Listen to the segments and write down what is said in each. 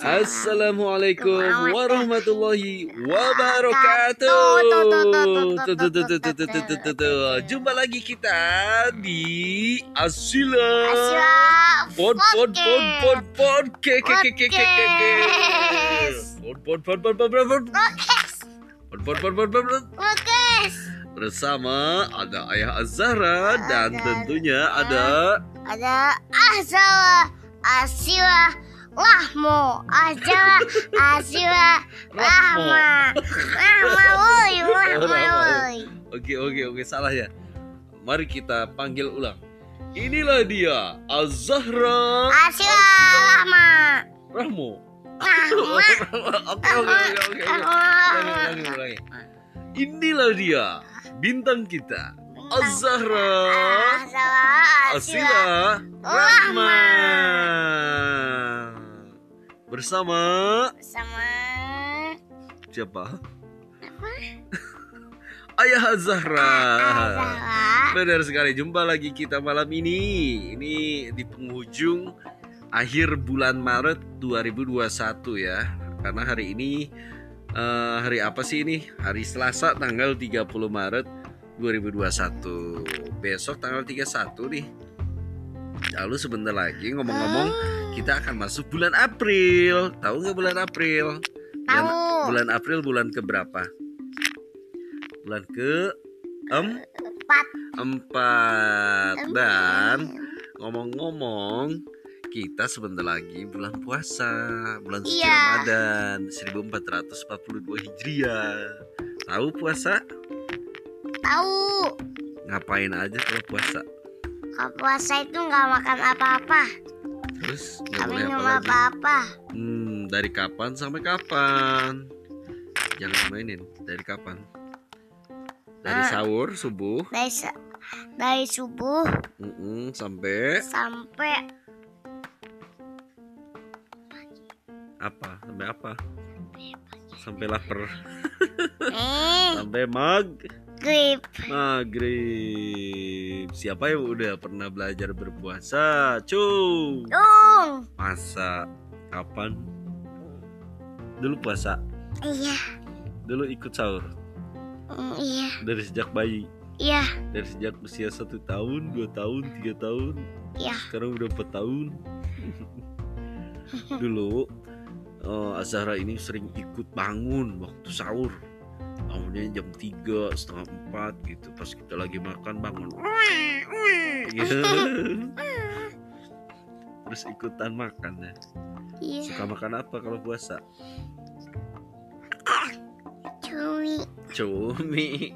Assalamualaikum warahmatullahi wabarakatuh. Tuh, tuh, tuh, tuh, tuh, tuh, tuh, tuh, tuh. Jumpa lagi kita di Asila. Pod pod pod pod pod ke ke ke ke ke ke. Pod pod pod pod pod pod pod. Pod pod pod pod. Bersama ada Ayah Azhara dan tentunya ada Ada Asala Asila Lahmo Asala Asila Rahma. Rahma woi Rahma woi. Oke oke oke. Salah ya. Mari kita panggil ulang. Inilah dia Az-Zahra Asila Rahma. Rahma. Oke oke oke oke. Inilah dia bintang kita Az-Zahra Asila Rahma. Bersama Sama siapa? Ayah Zahra. Benar sekali, jumpa lagi kita malam ini. Ini di penghujung akhir bulan Maret 2021 ya. Karena hari ini eh, hari apa sih ini? Hari Selasa tanggal 30 Maret 2021. Besok tanggal 31 nih. Lalu sebentar lagi ngomong-ngomong kita akan masuk bulan April. Tahu nggak bulan April? Bulan, Tahu. bulan April bulan ke berapa? Bulan ke em? Empat. Empat dan ngomong-ngomong kita sebentar lagi bulan puasa bulan suci Iya. Ramadan 1442 Hijriah. Tahu puasa? Tahu. Ngapain aja kalau puasa? Kalau puasa itu nggak makan apa-apa terus nggak boleh apa lagi? apa-apa hmm, dari kapan sampai kapan? Jangan mainin dari kapan? Dari Ah. sahur subuh? Dari dari subuh mm-mm, sampai? sampai apa? Sampai apa? Sampai lapar. Eh. Sampai mag grip. Maghrib. Siapa yang udah pernah belajar berpuasa? Cung. Dong masa kapan? Dulu puasa? Iya. Dulu ikut sahur? Mm, iya. Dari sejak bayi? Iya. Dari sejak usia satu tahun dua tahun tiga tahun? Iya. sekarang udah empat tahun? Dulu Azhara ini sering ikut bangun waktu sahur bangunnya jam tiga setengah empat gitu. Pas kita lagi makan bangun. Gitu. terus ikutan makan ya iya. Suka makan apa kalau puasa? Cumi. Cumi.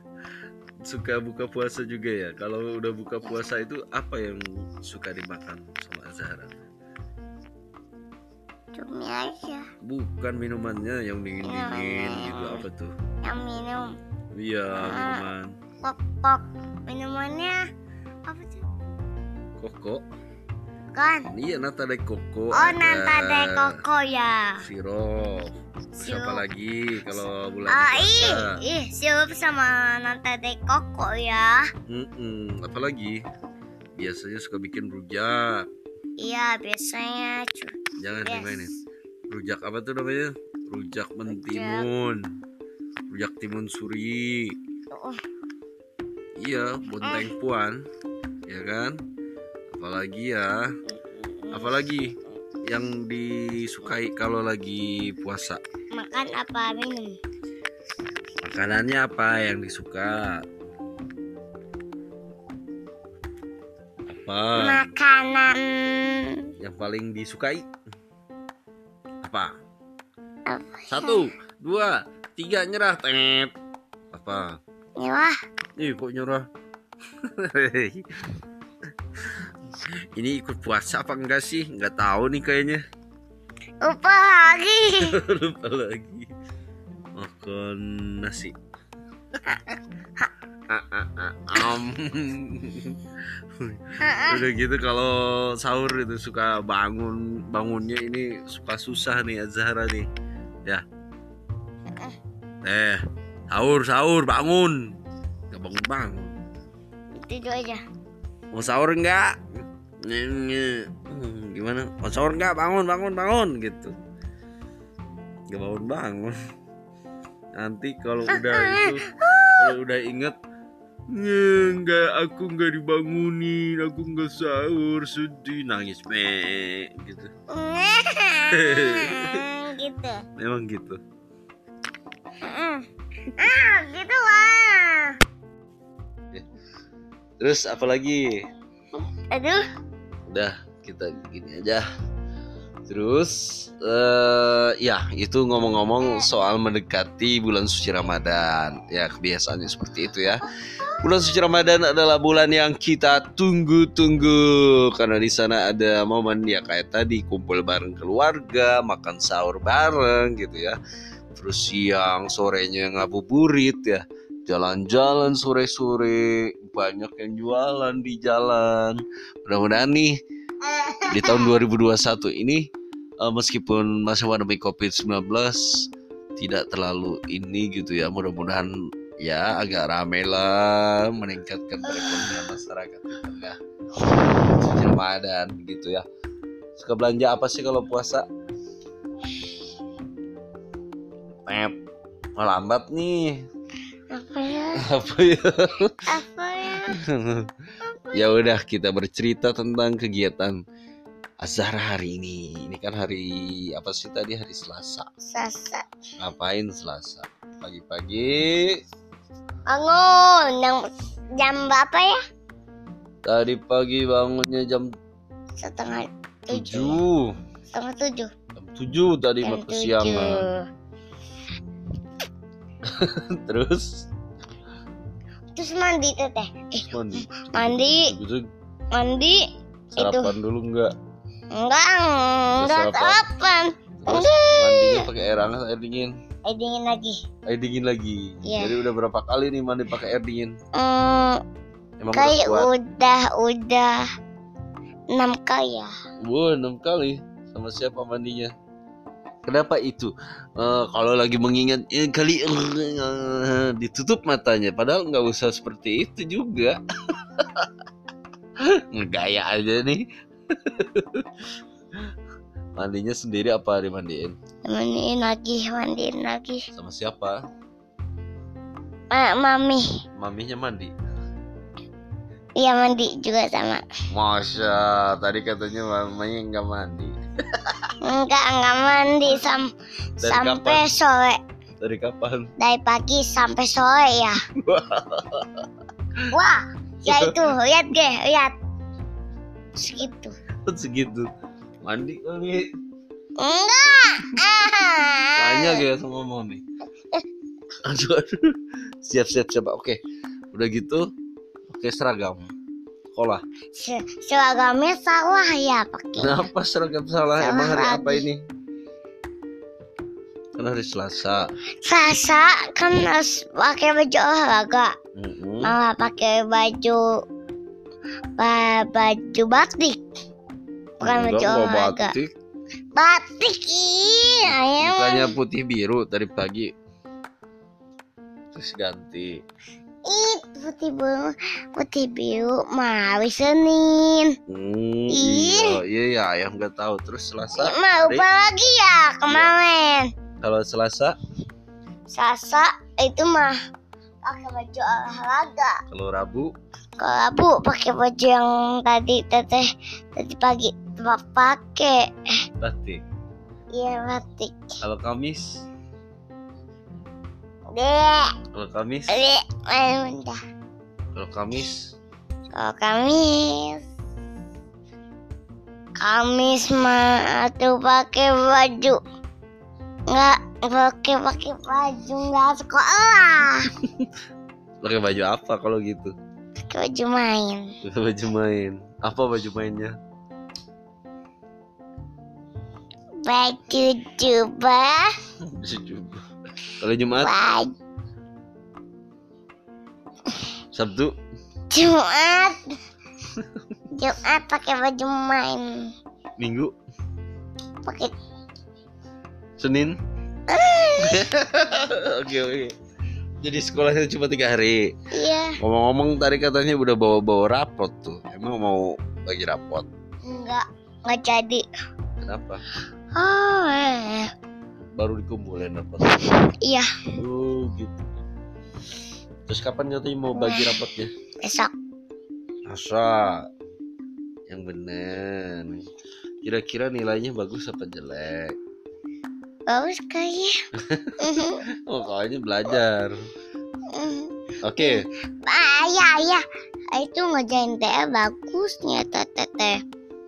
Suka buka puasa juga ya? Kalau udah buka puasa itu apa yang suka dimakan sama Azhara cumi aja bukan minumannya yang dingin dingin Iya. gitu apa tuh yang minum iya Ah. minuman kok kok minumannya apa sih koko kan iya nata de koko oh ada. nanta de koko ya sirup Terus apa Sirup. lagi kalau bulan Ah, puasa ih, ih, sirup sama nanta de koko ya. Mm-mm. apa lagi biasanya suka bikin rujak Iya, biasanya cu- jangan yes. dimainin. Rujak apa tuh namanya? Rujak mentimun. Rujak timun suri. Oh, iya bonteng puan. Ya kan? Apalagi ya? Apalagi yang disukai kalau lagi puasa? Makan apa minum? makanannya apa yang disuka apa? Makanan. Yang paling disukai? Apa? Apa? satu dua tiga nyerah. Tet apa? Ya, Ih kok nyerah? Ini ikut puasa apa enggak sih? Enggak tahu nih kayaknya. Lupa lagi. Lupa lagi. Makan nasi. Udah gitu kalau sahur itu suka bangun Bangunnya ini suka susah nih Azhara nih Ya Eh Sahur sahur bangun Gak bangun bangun Tidur aja. Mau sahur enggak? Gimana? Mau sahur nggak? Bangun, bangun, bangun gitu. Gak bangun bangun. Nanti kalau udah itu, kalau udah inget, nggak aku nggak dibangunin, aku nggak sahur, sedih, nangis me, gitu. gitu. Memang gitu. Mm. Ah, gitu lah. Terus apa lagi? Aduh, Udah kita gini aja. Terus eh ya itu ngomong-ngomong soal mendekati bulan suci Ramadan. Ya kebiasaannya seperti itu ya. Bulan suci Ramadan adalah bulan yang kita tunggu-tunggu karena di sana ada momen ya kayak tadi kumpul bareng keluarga, makan sahur bareng gitu ya. Terus siang sorenya ngabuburit ya. Jalan-jalan sore-sore, banyak yang jualan di jalan. Mudah-mudahan nih di tahun 2021 ini eh, meskipun masa pandemi COVID-19 tidak terlalu ini gitu ya mudah-mudahan ya agak rame lah meningkatkan perekonomian masyarakat di tengah suci Ramadan gitu ya suka belanja apa sih kalau puasa Pep lambat nih apa ya? apa ya Apa ya? ya udah kita bercerita tentang kegiatan Azhar hari ini. Ini kan hari apa sih tadi hari Selasa. Sasa. Ngapain Selasa? Pagi-pagi. Bangun. Jam, jam berapa ya? Tadi pagi bangunnya jam Setengah tujuh. 7. Setengah tujuh. Jam 7 tadi Jam kesiangan. tujuh. Terus Terus mandi teteh. Eh, mandi. Mandi. Mandi. sarapan dulu enggak? Enggak, enggak Enggak. mandinya pakai air hangat, air dingin. Eh, dingin lagi. Air dingin lagi. Iya. Jadi udah berapa kali nih mandi pakai air dingin? Hmm, Emang kayak udah kuat? udah udah enam kali ya. Wah, enam kali. Sama siapa mandinya? Kenapa itu? Eh, kalau lagi mengingat eh, kali eh, ditutup matanya, padahal nggak usah seperti itu juga. Ngegaya aja nih. Mandinya sendiri apa dimandiin? Mandiin lagi, mandiin lagi. Sama siapa? Ma mami, Maminya mandi. iya mandi juga sama. Masya, tadi katanya mamanya nggak mandi. Enggak, enggak mandi sam Dari sampai sore. Dari kapan? Dari pagi sampai sore ya. Wah, ya itu, lihat deh, lihat. Segitu. Segitu. Mandi kali. Enggak. Tanya gak sama mami? Aduh, aduh. Siap, siap, siap. Oke. Udah gitu, oke seragam. Sekolah. Se- Seragamnya salah ya pakai. Kenapa seragam salah? Salah Emang hari apa lagi. ini? Kan hari Selasa. Sasa kan harus pakai baju olahraga, Mm-mm. malah pakai baju ba- baju batik. Bukan baju mau olahraga. batik. Batik ih, ayam. Bukannya putih biru tadi pagi. Terus ganti. Ih, putih biru, putih biru, hari Senin. Hmm, Ih. iya, iya, ya, ayam nggak tahu. Terus Selasa. Mau hari- lupa lagi ya kemarin. Kalau Selasa, Sasa itu mah pakai baju olahraga. kalau Rabu, Kalau Abu pakai baju yang tadi teteh tadi pagi tempat pakai. batik. Iya batik. Kalau Kamis, Dek, kalau Kamis, dek, main kalau Kamis, Kalau Kamis, Kamis mah tuh pakai baju nggak pakai pakai baju nggak sekolah pakai baju apa kalau gitu? Pakai baju main baju main. Apa baju mainnya? baju jubah Bisa juga. Kalau Jumat, baju Sabtu, Jumat Jumat pakai baju main Minggu, pakai Senin. Oke oke. Jadi sekolahnya cuma tiga hari. iya Ngomong-ngomong tadi katanya udah bawa-bawa rapot tuh. Emang mau bagi rapot? enggak nggak jadi Kenapa? oh eh. Baru dikumpulin apa? iya Oh gitu. Terus kapan katanya mau bagi rapotnya? besok Masa yang bener. Kira-kira nilainya bagus apa jelek? Bagus kayaknya Oh, kayaknya belajar. Oke, ah ya ya itu ngerjain TR bagus ternyata teteh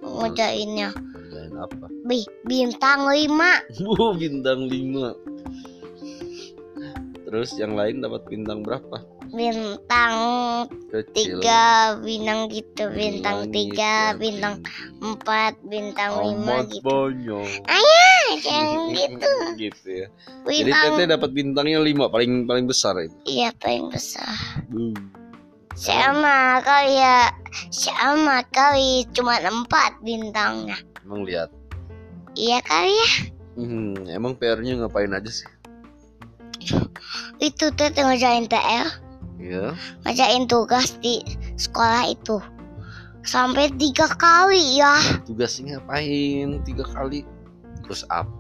ngerjainnya kerjain apa? Bi, bintang lima Wuh, bintang 5. Terus yang lain dapat bintang berapa? Bintang Kecil. tiga bintang gitu bintang Langit tiga bintang empat bintang lima gitu banyak. Jangan gitu gitu ya. Jadi bintang Tete dapat bintangnya 5 paling paling besar itu. iya paling besar Uh. sama kali ya sama kali cuma empat bintangnya Emang lihat. iya kali ya Hmm, emang PR-nya ngapain aja sih? itu tuh ngerjain TR Ya. ngerjain tugas di sekolah itu sampai tiga kali ya Tugasnya ngapain? Tiga kali. Terus up.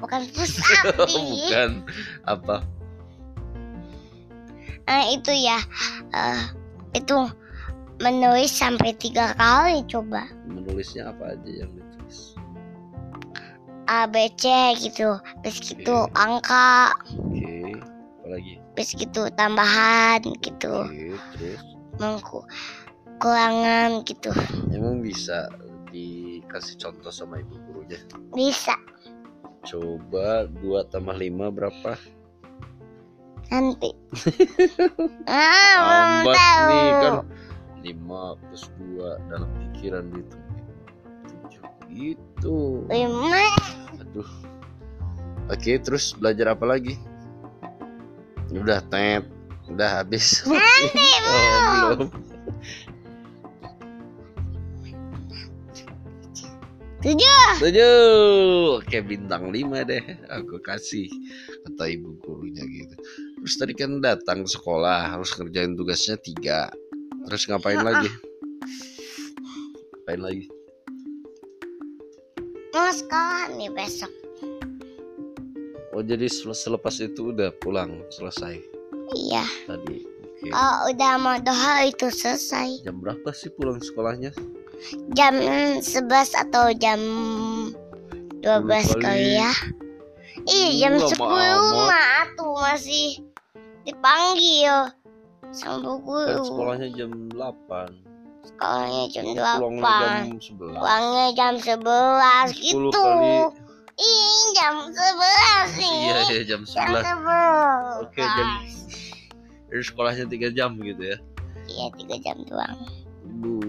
bukan push up. Bukan apa? Nah, itu ya eh, itu menulis sampai tiga kali coba Menulisnya apa aja yang ditulis? A B C gitu terus gitu Oke. angka Oke. Apa lagi? Terus gitu tambahan gitu mengku kurangan gitu emang bisa dikasih contoh sama ibu gurunya. bisa Coba 2 tambah 5 berapa? nanti ah Lambat tahu nih kan 5 plus 2 dalam pikiran itu 7 gitu. lima Aduh. Oke, terus belajar apa lagi? Udah tet, udah habis. Nanti oh, belum. tujuh Tujuh. Oke, bintang 5 deh. Aku kasih kata ibu gurunya gitu. Terus tadi kan datang ke sekolah harus ngerjain tugasnya tiga. Terus ngapain lagi? Ngapain lagi? mau sekolah nih besok Oh jadi sel- selepas itu udah pulang selesai iya tadi. Oke. oh udah mau doa itu selesai Jam berapa sih pulang sekolahnya? jam 11 atau jam 12 kali. kali ya Ih jam Lama 10 amat. mah tuh masih dipanggil sama bu Kan guru sekolahnya jam 8. sekolahnya jam Pulangnya 8 jam 11. Pulangnya jam 11 10 gitu kali. Ih jam 11 iya jam Jam 11. 11 Oke, jam- Jadi sekolahnya 3 jam gitu ya. Iya 3 jam doang Bu,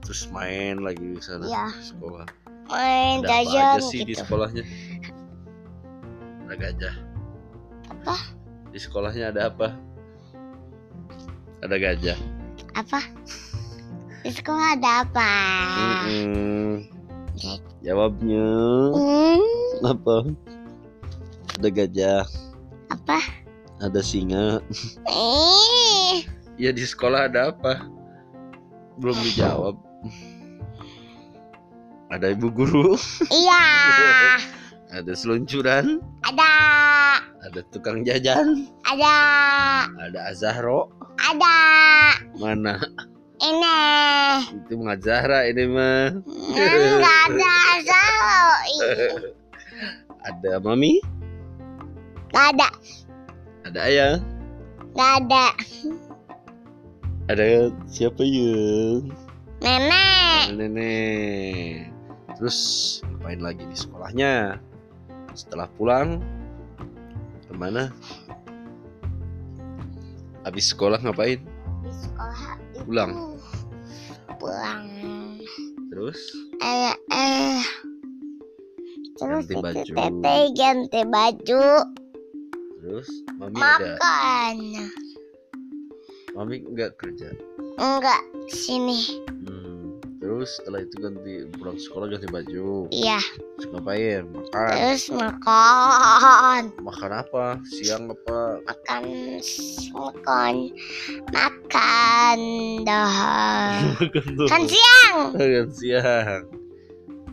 terus main lagi di sana Iya. sekolah. Main Ada apa jajan aja sih di gitu sekolahnya? Ada gajah. Apa? Di sekolahnya ada apa? Ada gajah. Apa? Di sekolah ada apa? Mm-mm. Gajah. Jawabnya Hmm, apa? Ada gajah, apa? ada singa. Eh, Ya di sekolah ada apa? Belum dijawab. Ada ibu guru, iya, ada seluncuran, ada, ada tukang jajan, ada, ada Azahro. ada. Mana? Ini Itu mah Zahra ini mah. enggak ada. Ih, Ada Mami, Enggak ada, ada Ayah, enggak ada. ada siapa ya? Nenek, Nenek. Terus ngapain lagi di sekolahnya? Setelah pulang ke mana? Habis sekolah ngapain? di sekolah itu Pulang. Pulang. Terus Eh, eh. Terus Ganti baju. ganti baju, terus Mami ada. makan. Mami nggak kerja. Enggak, sini. Hmm. Terus setelah itu ganti pulang sekolah ganti baju. Iya, Terus ngapain? Makan. terus makan. Makan apa? Siang apa? Makan, makan, makan dah. Makan. Kan siang. Makan siang.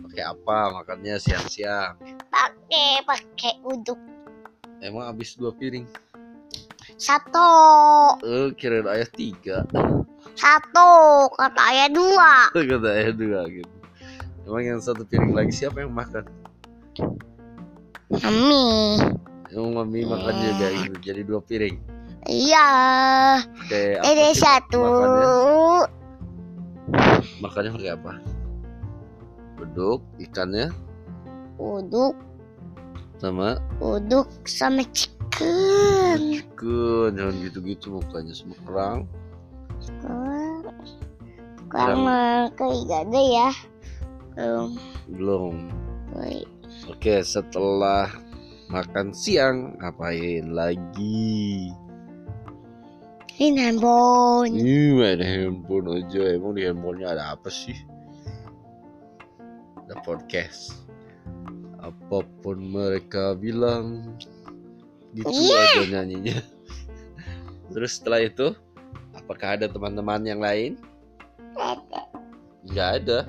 Pakai apa makannya siang-siang? Pakai pakai uduk Emang habis dua piring? satu Eh, kirain ayah tiga. satu kata ayah dua. Kata ayah dua gitu. Emang yang satu piring lagi siapa yang makan? Mami. Emang mami makan juga gitu. Jadi dua piring. Iya. Ada sih satu. Makannya, makannya pakai apa? Beduk, ikannya Uduk, sama uduk sama chicken. chicken. Jangan gitu-gitu mukanya semua kerang. Kayak gak ada ya. Belum. Belum. Woi. Oke, setelah makan siang ngapain lagi? Ini handphone. Ih, main handphone aja. Emang di handphonenya ada apa sih? Ada podcast. Apa pun mereka bilang, gitu Iya. aja nyanyinya. Terus setelah itu, apakah ada teman-teman yang lain? Nggak ada.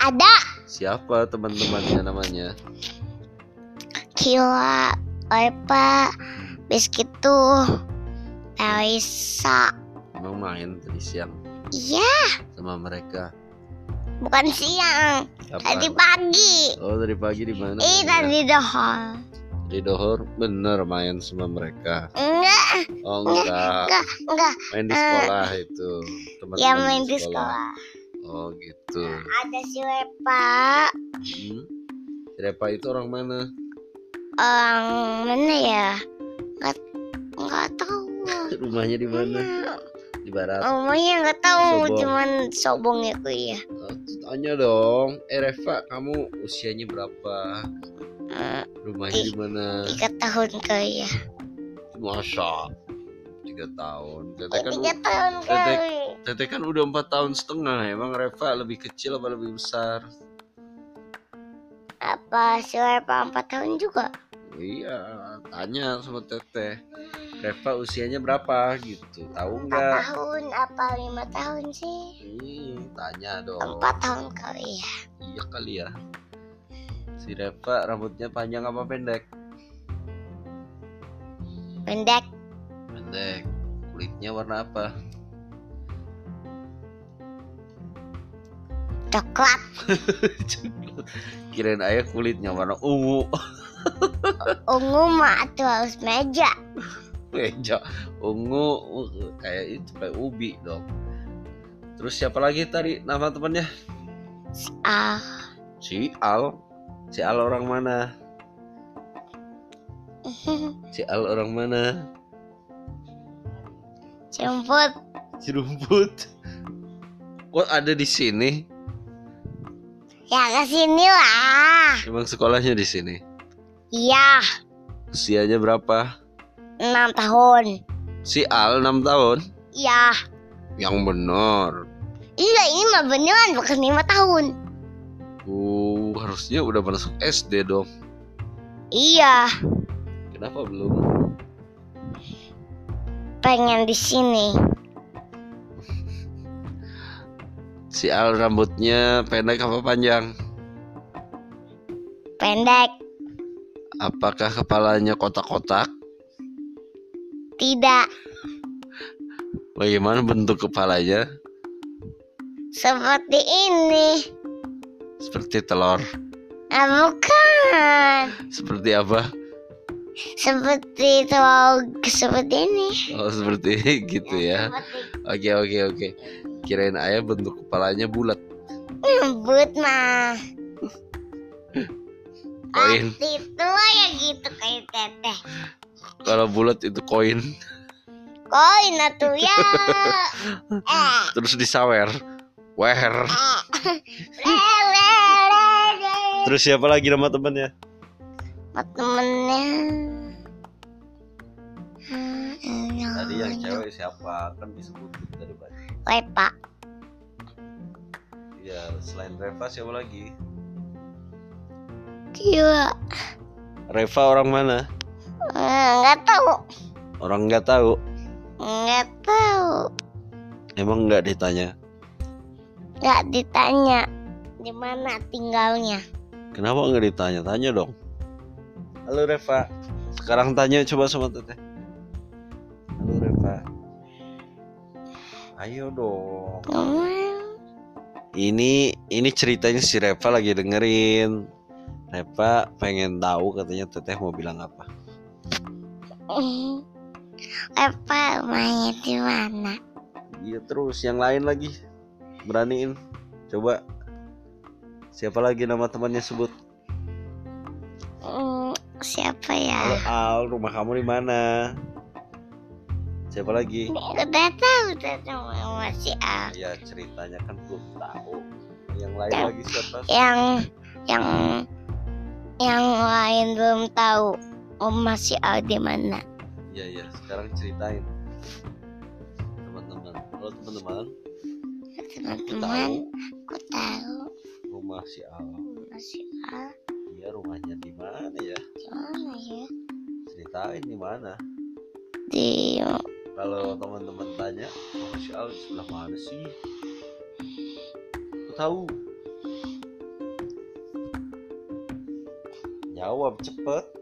Ada. Siapa teman-temannya namanya? Kila, Opa, Biskit tuh, Elisa. Emang main tadi siang Iya, sama mereka. Bukan siang, tadi pagi. Oh, dari pagi di mana? Mainnya? tadi dohol. Di Dohor bener main sama mereka. Enggak, Oh enggak, enggak, enggak. main di Eh, sekolah itu. Teman-teman Ya main di sekolah. Oh gitu. Ada si Wepa, Hmm. Si Repa itu orang mana? orang mana ya? Nggak, nggak tahu. Rumahnya di mana? Di barat. Rumahnya nggak tahu, Sobong. cuman sobongnya tuh ya. Oh, tanya dong. Eh Reva, kamu usianya berapa? Eh, Rumahnya di mana? tiga tahun kali ya. Masa tiga tahun. Teteh Eh, kan, tiga tahun kali. Teteh kan udah empat tahun setengah. Emang Reva lebih kecil apa lebih besar? Apa si Wepa empat tahun juga? Iya, tanya sama Teteh. Reva usianya berapa gitu? Tahu nggak? tahun apa lima tahun sih? Ih, tanya dong. Empat tahun kali ya. Iya kali ya. Si Reva rambutnya panjang apa pendek? Pendek, Pendek. Kulitnya warna apa? coklat, Kirain ayah kulitnya warna ungu. ungu mah tuh harus meja. Meja ungu kayak itu kayak ubi dong. Terus siapa lagi tadi nama temannya? Ah, Si Al. Si Al orang mana? Si Al orang mana? jemput. Si Rumput. Kok ada di sini? Ya ke sini lah. Emang sekolahnya di sini. Iya, Usianya berapa? Enam tahun. Si Al 6 tahun. Iya, Yang benar. iya ini mah beneran bukan lima tahun. Uh, harusnya udah masuk SD dong. Iya, Kenapa belum? pengen di sini. Si Al rambutnya pendek apa panjang? Pendek, Apakah kepalanya kotak-kotak? Tidak Bagaimana bentuk kepalanya? seperti ini. Seperti telur. Ah, bukan. Seperti apa? Seperti telur seperti ini. Oh, seperti gitu ya. Oke, oke, oke. Kirain ayah bentuk kepalanya bulat. nyebut mah. Koin. Itu ya gitu kayak teteh. Kalau bulat itu koin. Koin atuh ya. eh, Terus disawer. Wer. Terus siapa lagi nama temannya? Sama temennya. Tadi yang cewek siapa? Kan disebutin dari banyak. Lepa. Iya, selain Reva siapa lagi? Gila. Reva orang mana? Eh, Nggak tahu. Orang nggak tahu. Nggak tahu. Emang nggak ditanya. Nggak ditanya di mana tinggalnya. Kenapa nggak ditanya-tanya dong? Halo Reva. Sekarang tanya coba sama Teteh. Halo Reva. Ayo dong. Ngomong. Ini ini ceritanya si Reva lagi dengerin. Reva pengen tahu katanya Teteh mau bilang apa. Apa rumahnya di mana? Iya terus yang lain lagi. Beraniin. Coba. Siapa lagi nama temannya sebut? Hmm, siapa Halo ya? Al, rumah kamu di mana? Siapa lagi? Udah tahu udah tahu masih ah. Ya ceritanya kan belum tahu. Yang lain Ya. lagi siapa? Yang yang yang lain belum tahu Om masih ada di mana. Iya iya. Sekarang ceritain. Teman-teman. Halo teman-teman. Teman-teman, aku tahu Rumah si Al. masih ada Iya rumahnya di mana ya? di mana ya? Ceritain di mana? Di Kalau teman-teman tanya, rumah si Al di sebelah mana sih? Aku tahu. Jawab cepet.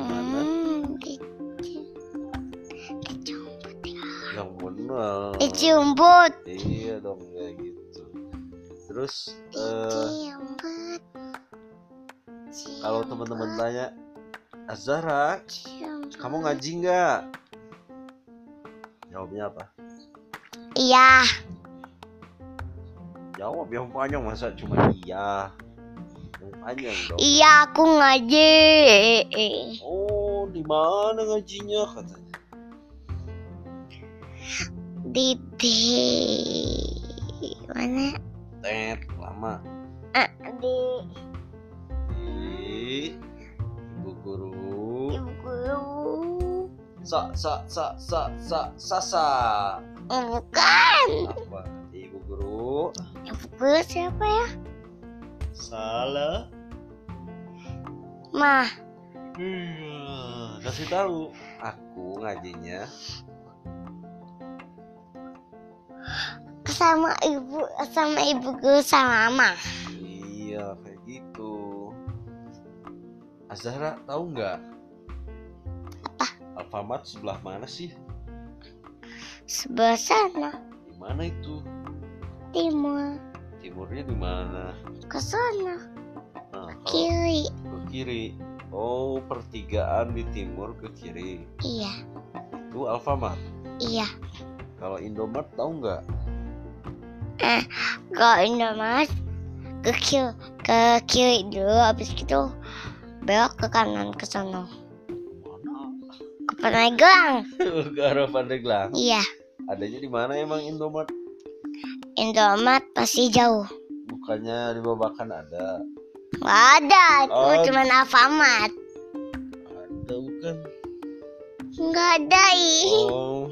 Hmm. Yang benar. Di Jumbut. Iya dong kayak gitu. Terus Jumbut. kalau teman-teman tanya, Azara, kamu ngaji nggak? Jawabnya apa? Iya. Jawab yang panjang masa cuma iya. Panjang dong. Iya, aku ngaji. Oh, di mana ngajinya katanya? Di di mana? Tet, lama. Ah, di Di ibu guru. ibu guru. Sa sa sa sa sa sa sa. Oh, bukan. Apa? Ibu guru. Ibu guru siapa ya? Salah. Mah. Hmm, kasih tahu. Aku ngajinya Sama ibu sama ibu guru sama mama. Iya kayak gitu. Azahra tahu nggak? Apa? Alfamart sebelah mana sih? Sebelah sana, Di mana itu? timur, Timurnya di mana? ke sana, Nah, kalau kiri. ke kiri. Oh, pertigaan di timur ke kiri. Iya, Itu Alfamart. iya. Kalau Indomart tahu nggak? Ke Indomaret ke kiri, ke kiri dulu, habis itu belok ke kanan ke sana. Mana? Ke Paneglang. ke arah Pandeglang. Iya, Adanya di mana emang Indomart? Indomaret pasti jauh. Bukannya di Babakan ada. Gak ada, itu Oh. cuma Alfamart. Ada bukan? Nggak ada, ih. Oh.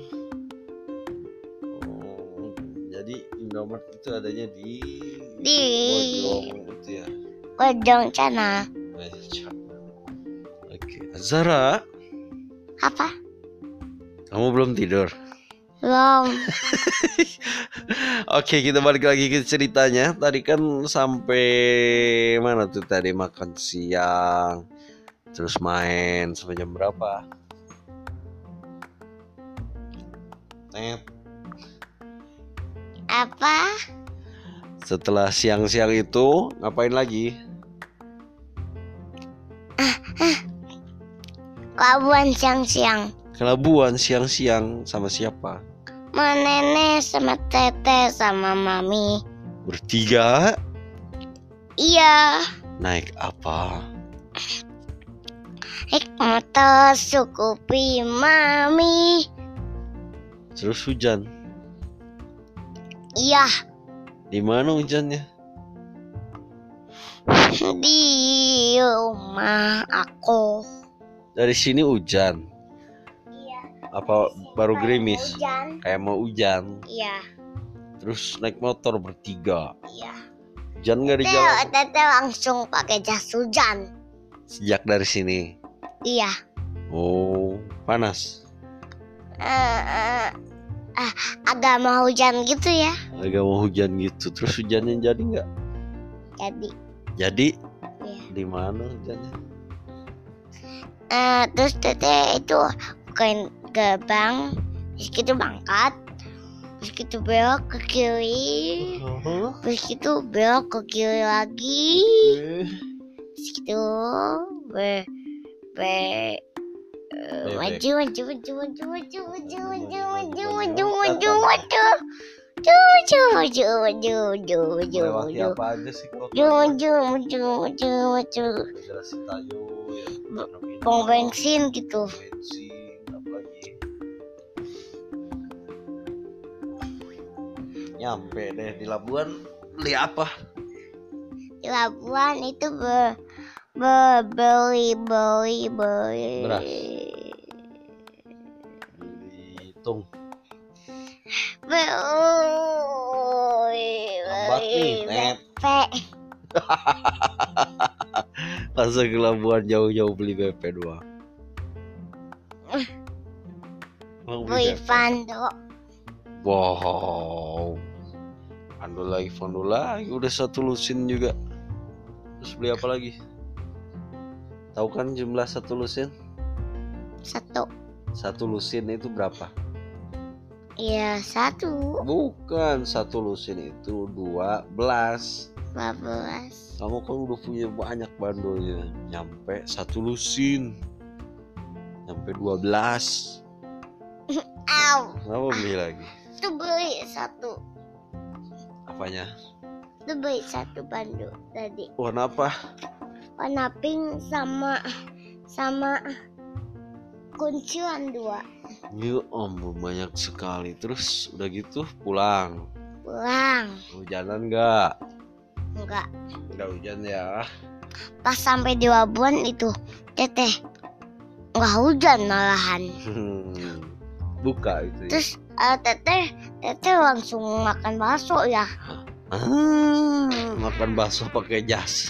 Oh. Jadi Indomart itu adanya di Di Bojong itu ya. Bojong sana. Oke, Zara, Apa? kamu belum tidur? Belum. Oke, kita balik lagi ke ceritanya. Tadi kan sampai mana tuh tadi makan siang, terus main sampai jam berapa? Net. Apa? Setelah siang-siang itu ngapain lagi? Labuan siang-siang. Kelabuan siang-siang sama siapa? Sama nenek, sama tete, sama mami. Bertiga Iya. naik apa? Naik motor sukupi mami. Terus hujan. Iya. Di mana hujannya? Di rumah aku. Dari sini hujan. Apa baru gerimis? Hujan. Kayak mau hujan. Iya. Terus naik motor bertiga. Iya. Hujan nggak di Tete, jalan? tete langsung pakai jas hujan. Sejak dari sini. Iya. Oh, panas. Eh, eh, ah, agak mau hujan gitu ya. Agak mau hujan gitu. Terus hujannya jadi nggak? Jadi, Jadi Iya. Di mana hujannya? Eh, terus teteh itu bukain gerbang terus gitu berangkat terus gitu belok ke kiri Oh, terus gitu belok ke kiri lagi oke. terus gitu ber ber eh, maju maju maju maju maju maju maju maju maju maju maju maju maju maju maju maju maju apa aja sih kok? maju maju maju maju maju ya. Karena minum, pom bensin gitu bensin Nyampe deh di Labuan beli apa? di Labuan itu ber, ber beli beli beli Beras. Beli tung. beli Net. BP Masa ke Labuan jauh-jauh beli BP doang. Emang beli BP? Fando Wow. Ando lagi Fondo lagi udah satu lusin juga. Terus beli apa lagi? Tahu kan jumlah satu lusin? satu Satu lusin itu berapa? iya satu Bukan satu lusin itu dua belas. dua belas Kamu kan udah punya banyak bandolnya. Nyampe satu lusin. Nyampe dua belas. Aw Kenapa beli lagi? itu beli satu Apanya? itu beli satu Bando tadi Warna apa? warna pink sama sama kuncian dua Ya ampun banyak sekali. Terus udah gitu pulang. pulang Hujanan nggak? enggak Nggak hujan ya. pas sampai di Labuan itu teteh nggak hujan malahan Hmm, Buka itu ya. terus eh, teteh teteh langsung makan bakso ya Ah, makan bakso pakai jas.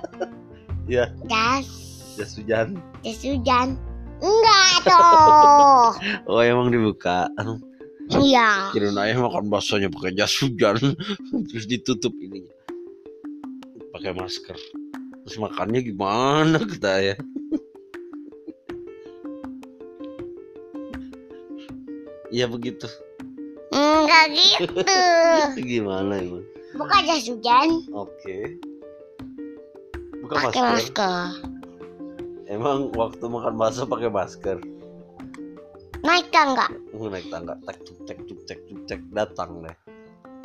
ya, jas jas hujan. jas hujan enggak toh Oh emang dibuka. iya Kirain ayah makan baksonya pakai jas hujan. Terus ditutup ininya. Pakai masker. Terus makannya gimana kata ayah? Iya begitu. enggak gitu Gimana emang? bukan jas hujan Oke. Buka pakai masker. masker Emang waktu makan bakso pakai masker. naik tangga Uh, naik tangga tek tek tuk tek tuk tek datang deh.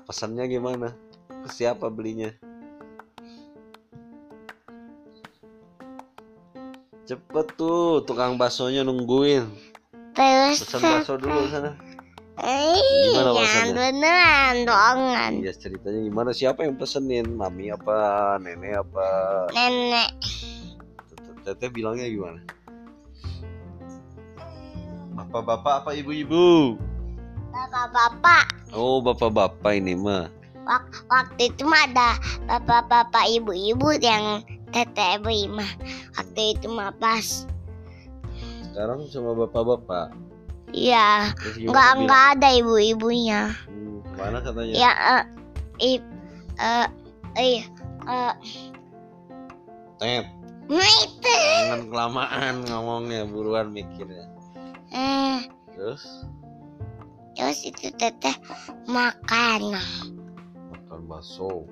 Pesannya gimana? Ke siapa belinya? Cepet tuh tukang baksonya nungguin. Terus Pesan bakso dulu sana. eh maksudnya? beneran doangan Iya ceritanya gimana? Siapa yang pesenin? Mami apa? Nenek apa? nenek Teteh bilangnya gimana? Bapak-bapak apa ibu-ibu? bapak-bapak Oh bapak-bapak ini mah. Wak- waktu itu mah ada bapak-bapak ibu-ibu yang teteh beli mah waktu itu mah pas Sekarang cuma bapak-bapak. iya. Nggak nggak ada ibu-ibunya. Hmm, ke mana katanya? ya eh ip eh eh eh. Tet, nah itu jangan kelamaan ngomongnya, buruan mikirnya. eh. Terus? Terus itu teteh makan. Makan bakso.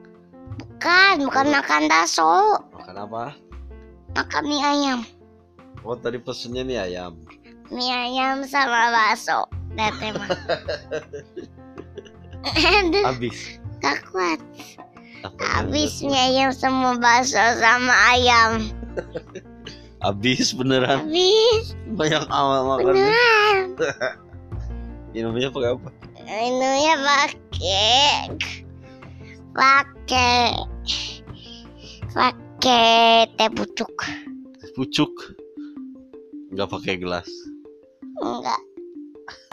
bukan bukan makan bakso. Makan apa? makan mie ayam Oh tadi pesennya nih ayam. mie ayam sama bakso teteh mah Habis. gak kuat Habis mie ayam sama bakso sama ayam. Habis beneran. Habis Banyak amat makan. beneran. Minumnya pakai apa? Minumnya pakai pakai pakai teh pucuk. Pucuk. Nggak pakai gelas. Enggak.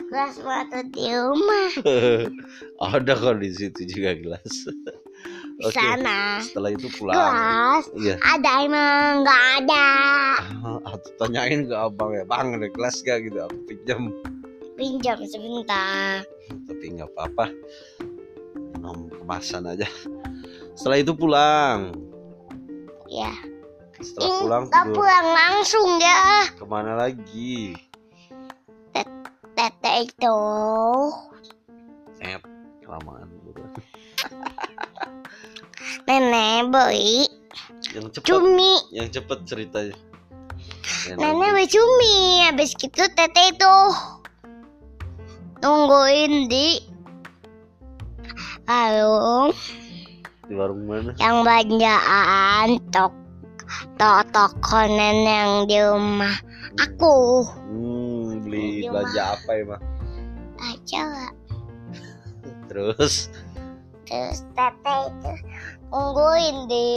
Gelas mata di rumah Ada kok di situ juga gelas. di Oke. sana. Setelah itu pulang. Gelas Iya. ada emang enggak ada. Ah, tanyain ke abang ya, bang ada gelas gak gitu? Aku pinjam. Pinjam sebentar. Tapi nggak apa-apa. Minum kemasan aja. Setelah itu pulang. Ya, setelah Ih, pulang nggak tidur pulang langsung ya. ke mana lagi Tete itu. Set, kelamaan buruan. Nenek beli yang cepet cumi. yang cepet ceritanya Ya, Nenek nanti. beli cumi. Habis gitu tete itu nungguin di warung di warung mana yang belanjaan tok tok toko nenek yang di rumah aku. Hmm, beli Di belanja apa emang aja lah. terus? Terus tete itu nungguin di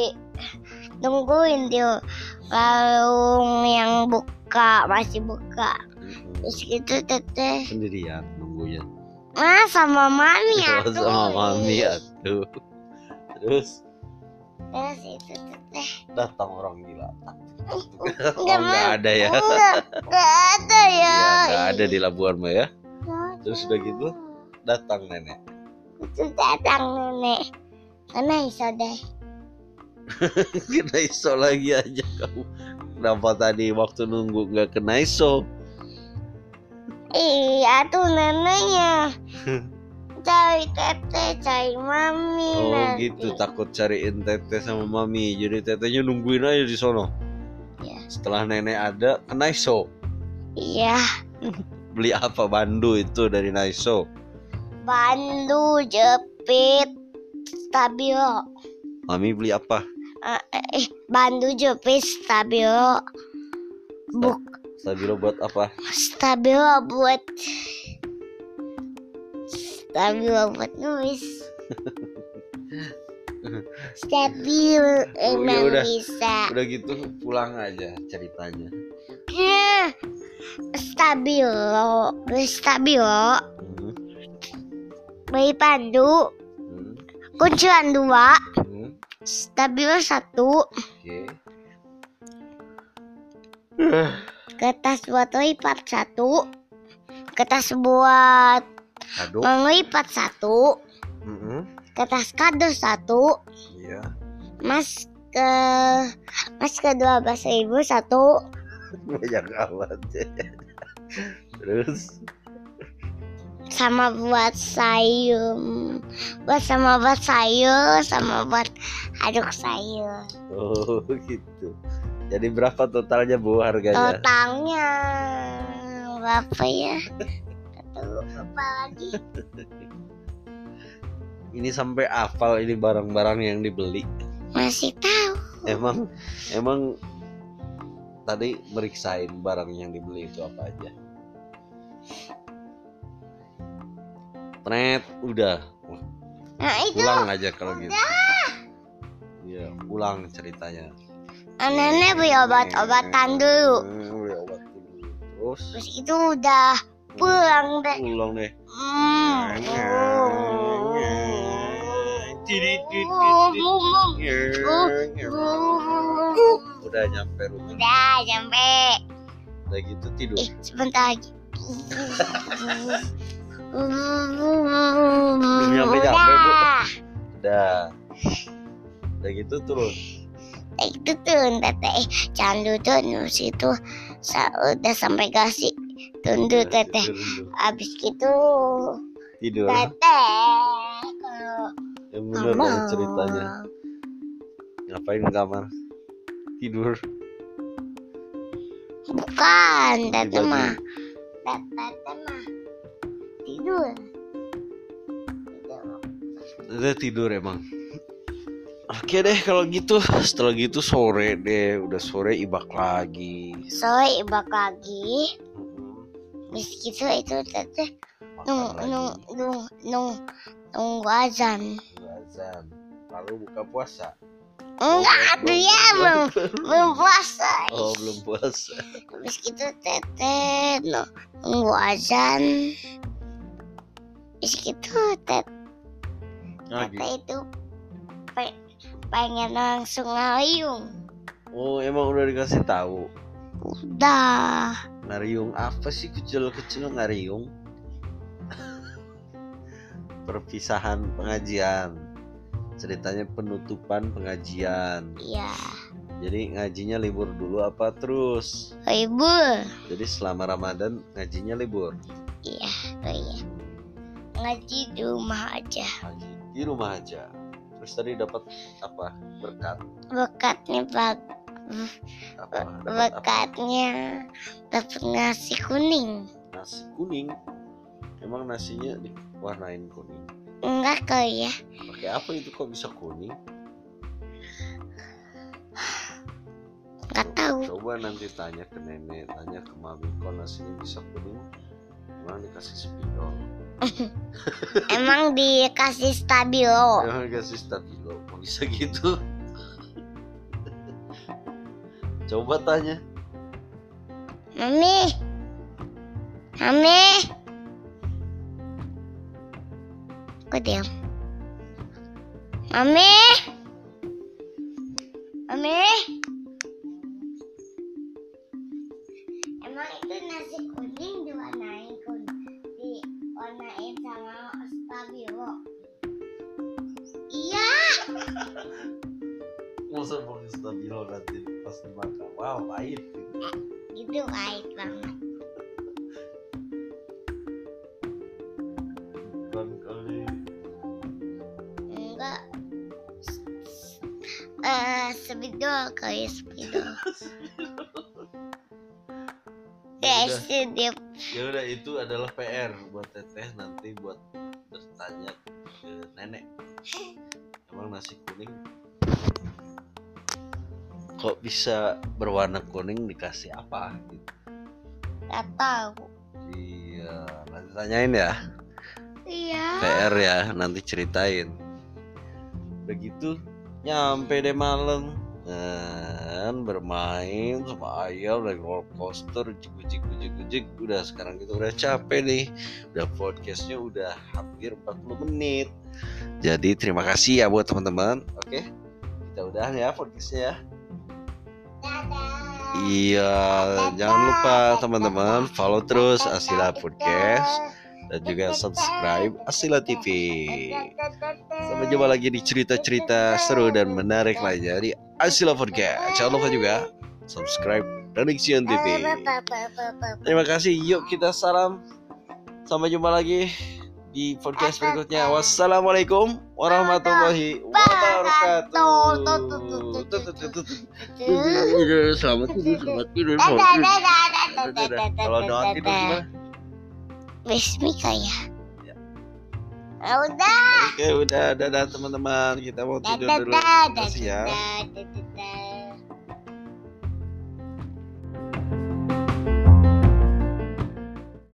nungguin di warung yang buka masih buka. Hmm, terus gitu tete. Sendirian nunggunya. Ah sama mami Oh, atuh sama mami atuh terus terus itu tete datang orang gila. Oh Enggak, nggak Ma. ada ya. Enggak enggak ada ya. Iya, nggak ada di Labuan Maya. Nggak Terus udah gitu? datang nenek. Itu datang nenek. Karena iso deh. Kena iso lagi aja kamu. Kenapa tadi waktu nunggu nggak kena iso? Iya tuh neneknya cari tete cari mami oh nanti. gitu. Takut cariin tete sama mami. Jadi tetenya nungguin aja di sono. Iya. setelah nenek ada kena iso iya. Beli apa? Bandu itu dari Naiso. Bandu jepit stabilo. Mami beli apa? Eh, eh bandu jepit stabilo. Buk. stabilo buat apa? Stabilo buat stabilo buat nulis. Stabil ya emang udah. bisa. Udah gitu pulang aja ceritanya. Stabilo stabilo hmm. beli pandu. Hmm. kunciran dua. Hmm. stabilo satu. Oke. Kertas buat lipat satu. Kertas buat aduh melipat satu. Hmm. kertas kado satu. Iya. Mas ke mas ke dua belas ribu satu. Banyak amat. Terus? Sama buat sayur. Buat sama buat sayur sama buat aduk sayur. Oh gitu. Jadi berapa totalnya bu harganya? Totalnya berapa ya Aduh, apa lagi. Ini sampai hafal ini barang-barang yang dibeli. Masih tahu. Emang emang tadi meriksain barang yang dibeli itu apa aja? Tret, udah. Nah itu pulang aja kalau gitu. Iya, pulang ceritanya. nenek beli obat-obatan dulu. Beli obat dulu. Terus? Terus itu udah pulang deh pulang deh. Hmm. Udah nyampe rumah. Udah sampai. Udah gitu tidur. Eh, sebentar lagi. nyampe-nyampe, Bu. Udah. Udah. Udah gitu terus. Eh, itu tuh tete eh, jangan duduk nu situ udah sampai kasih tunduk Udah, tete tidur dulu. abis gitu Tidur. tete kalau Yang bener kamar ceritanya. Ngapain di kamar? Tidur. bukan tete Tidur. mah tete mah tidur tidur Udah tidur emang. Oke deh kalau gitu setelah gitu sore deh udah sore ibak lagi. sore ibak lagi Mm-mm. Bis gitu itu tete nung nung nung nung nunggu azan azan. Lalu buka puasa. enggak dia belum belum puasa Oh belum puasa. Habis gitu tete no, nunggu azan. Habis gitu tete, itu pe- pengen langsung ngayung. Oh emang udah dikasih tahu. Udah. Ngariung apa sih kecil-kecil ngariung? Perpisahan pengajian. Ceritanya penutupan pengajian. Iya. Jadi ngajinya libur dulu apa terus? Libur. Jadi selama Ramadan ngajinya libur. Iya, oh iya. Ngaji di rumah aja. Ngaji di rumah aja. Terus tadi dapat apa? Berkat Bekatnya bak apa? Apa? bekatnya dapat nasi kuning. Nasi kuning. Emang nasinya diwarnain kuning. Enggak kali ya. Pakai apa itu kok bisa kuning? Enggak tahu. Coba nanti tanya ke nenek, tanya ke mami kok nasinya bisa kuning. Emang dikasih spidol. Emang dikasih stabilo. Emang dikasih stabilo. Kok bisa gitu? Coba tanya. Mami. Mami. Kok diam? Mami. Mami. Nenek. Emang nasi kuning kok bisa berwarna kuning dikasih apa gitu. nggak tahu. Iya, nanti tanyain ya. Iya. PR ya, nanti ceritain. Begitu nyampe deh malam dan bermain sama ayam naik roller coaster jik jik jik udah sekarang kita udah capek nih udah podcastnya udah hampir 40 menit jadi terima kasih ya buat teman-teman oke kita udah ya podcastnya ya iya jangan lupa teman-teman follow terus Asila Podcast dan juga subscribe Asila TV. Sampai jumpa lagi di cerita-cerita seru dan menarik lainnya di Asila Podcast. Jangan lupa juga subscribe Prediction TV. Terima kasih. Yuk kita salam. Sampai jumpa lagi di podcast berikutnya. Wassalamualaikum warahmatullahi wabarakatuh. Selamat tidur, selamat tidur, selamat tidur. Kalau doa tidur gimana? Bismika ya. Ya. Ah, Udah. Oke, udah dadah teman-teman. Kita mau tidur dulu. kasih ya.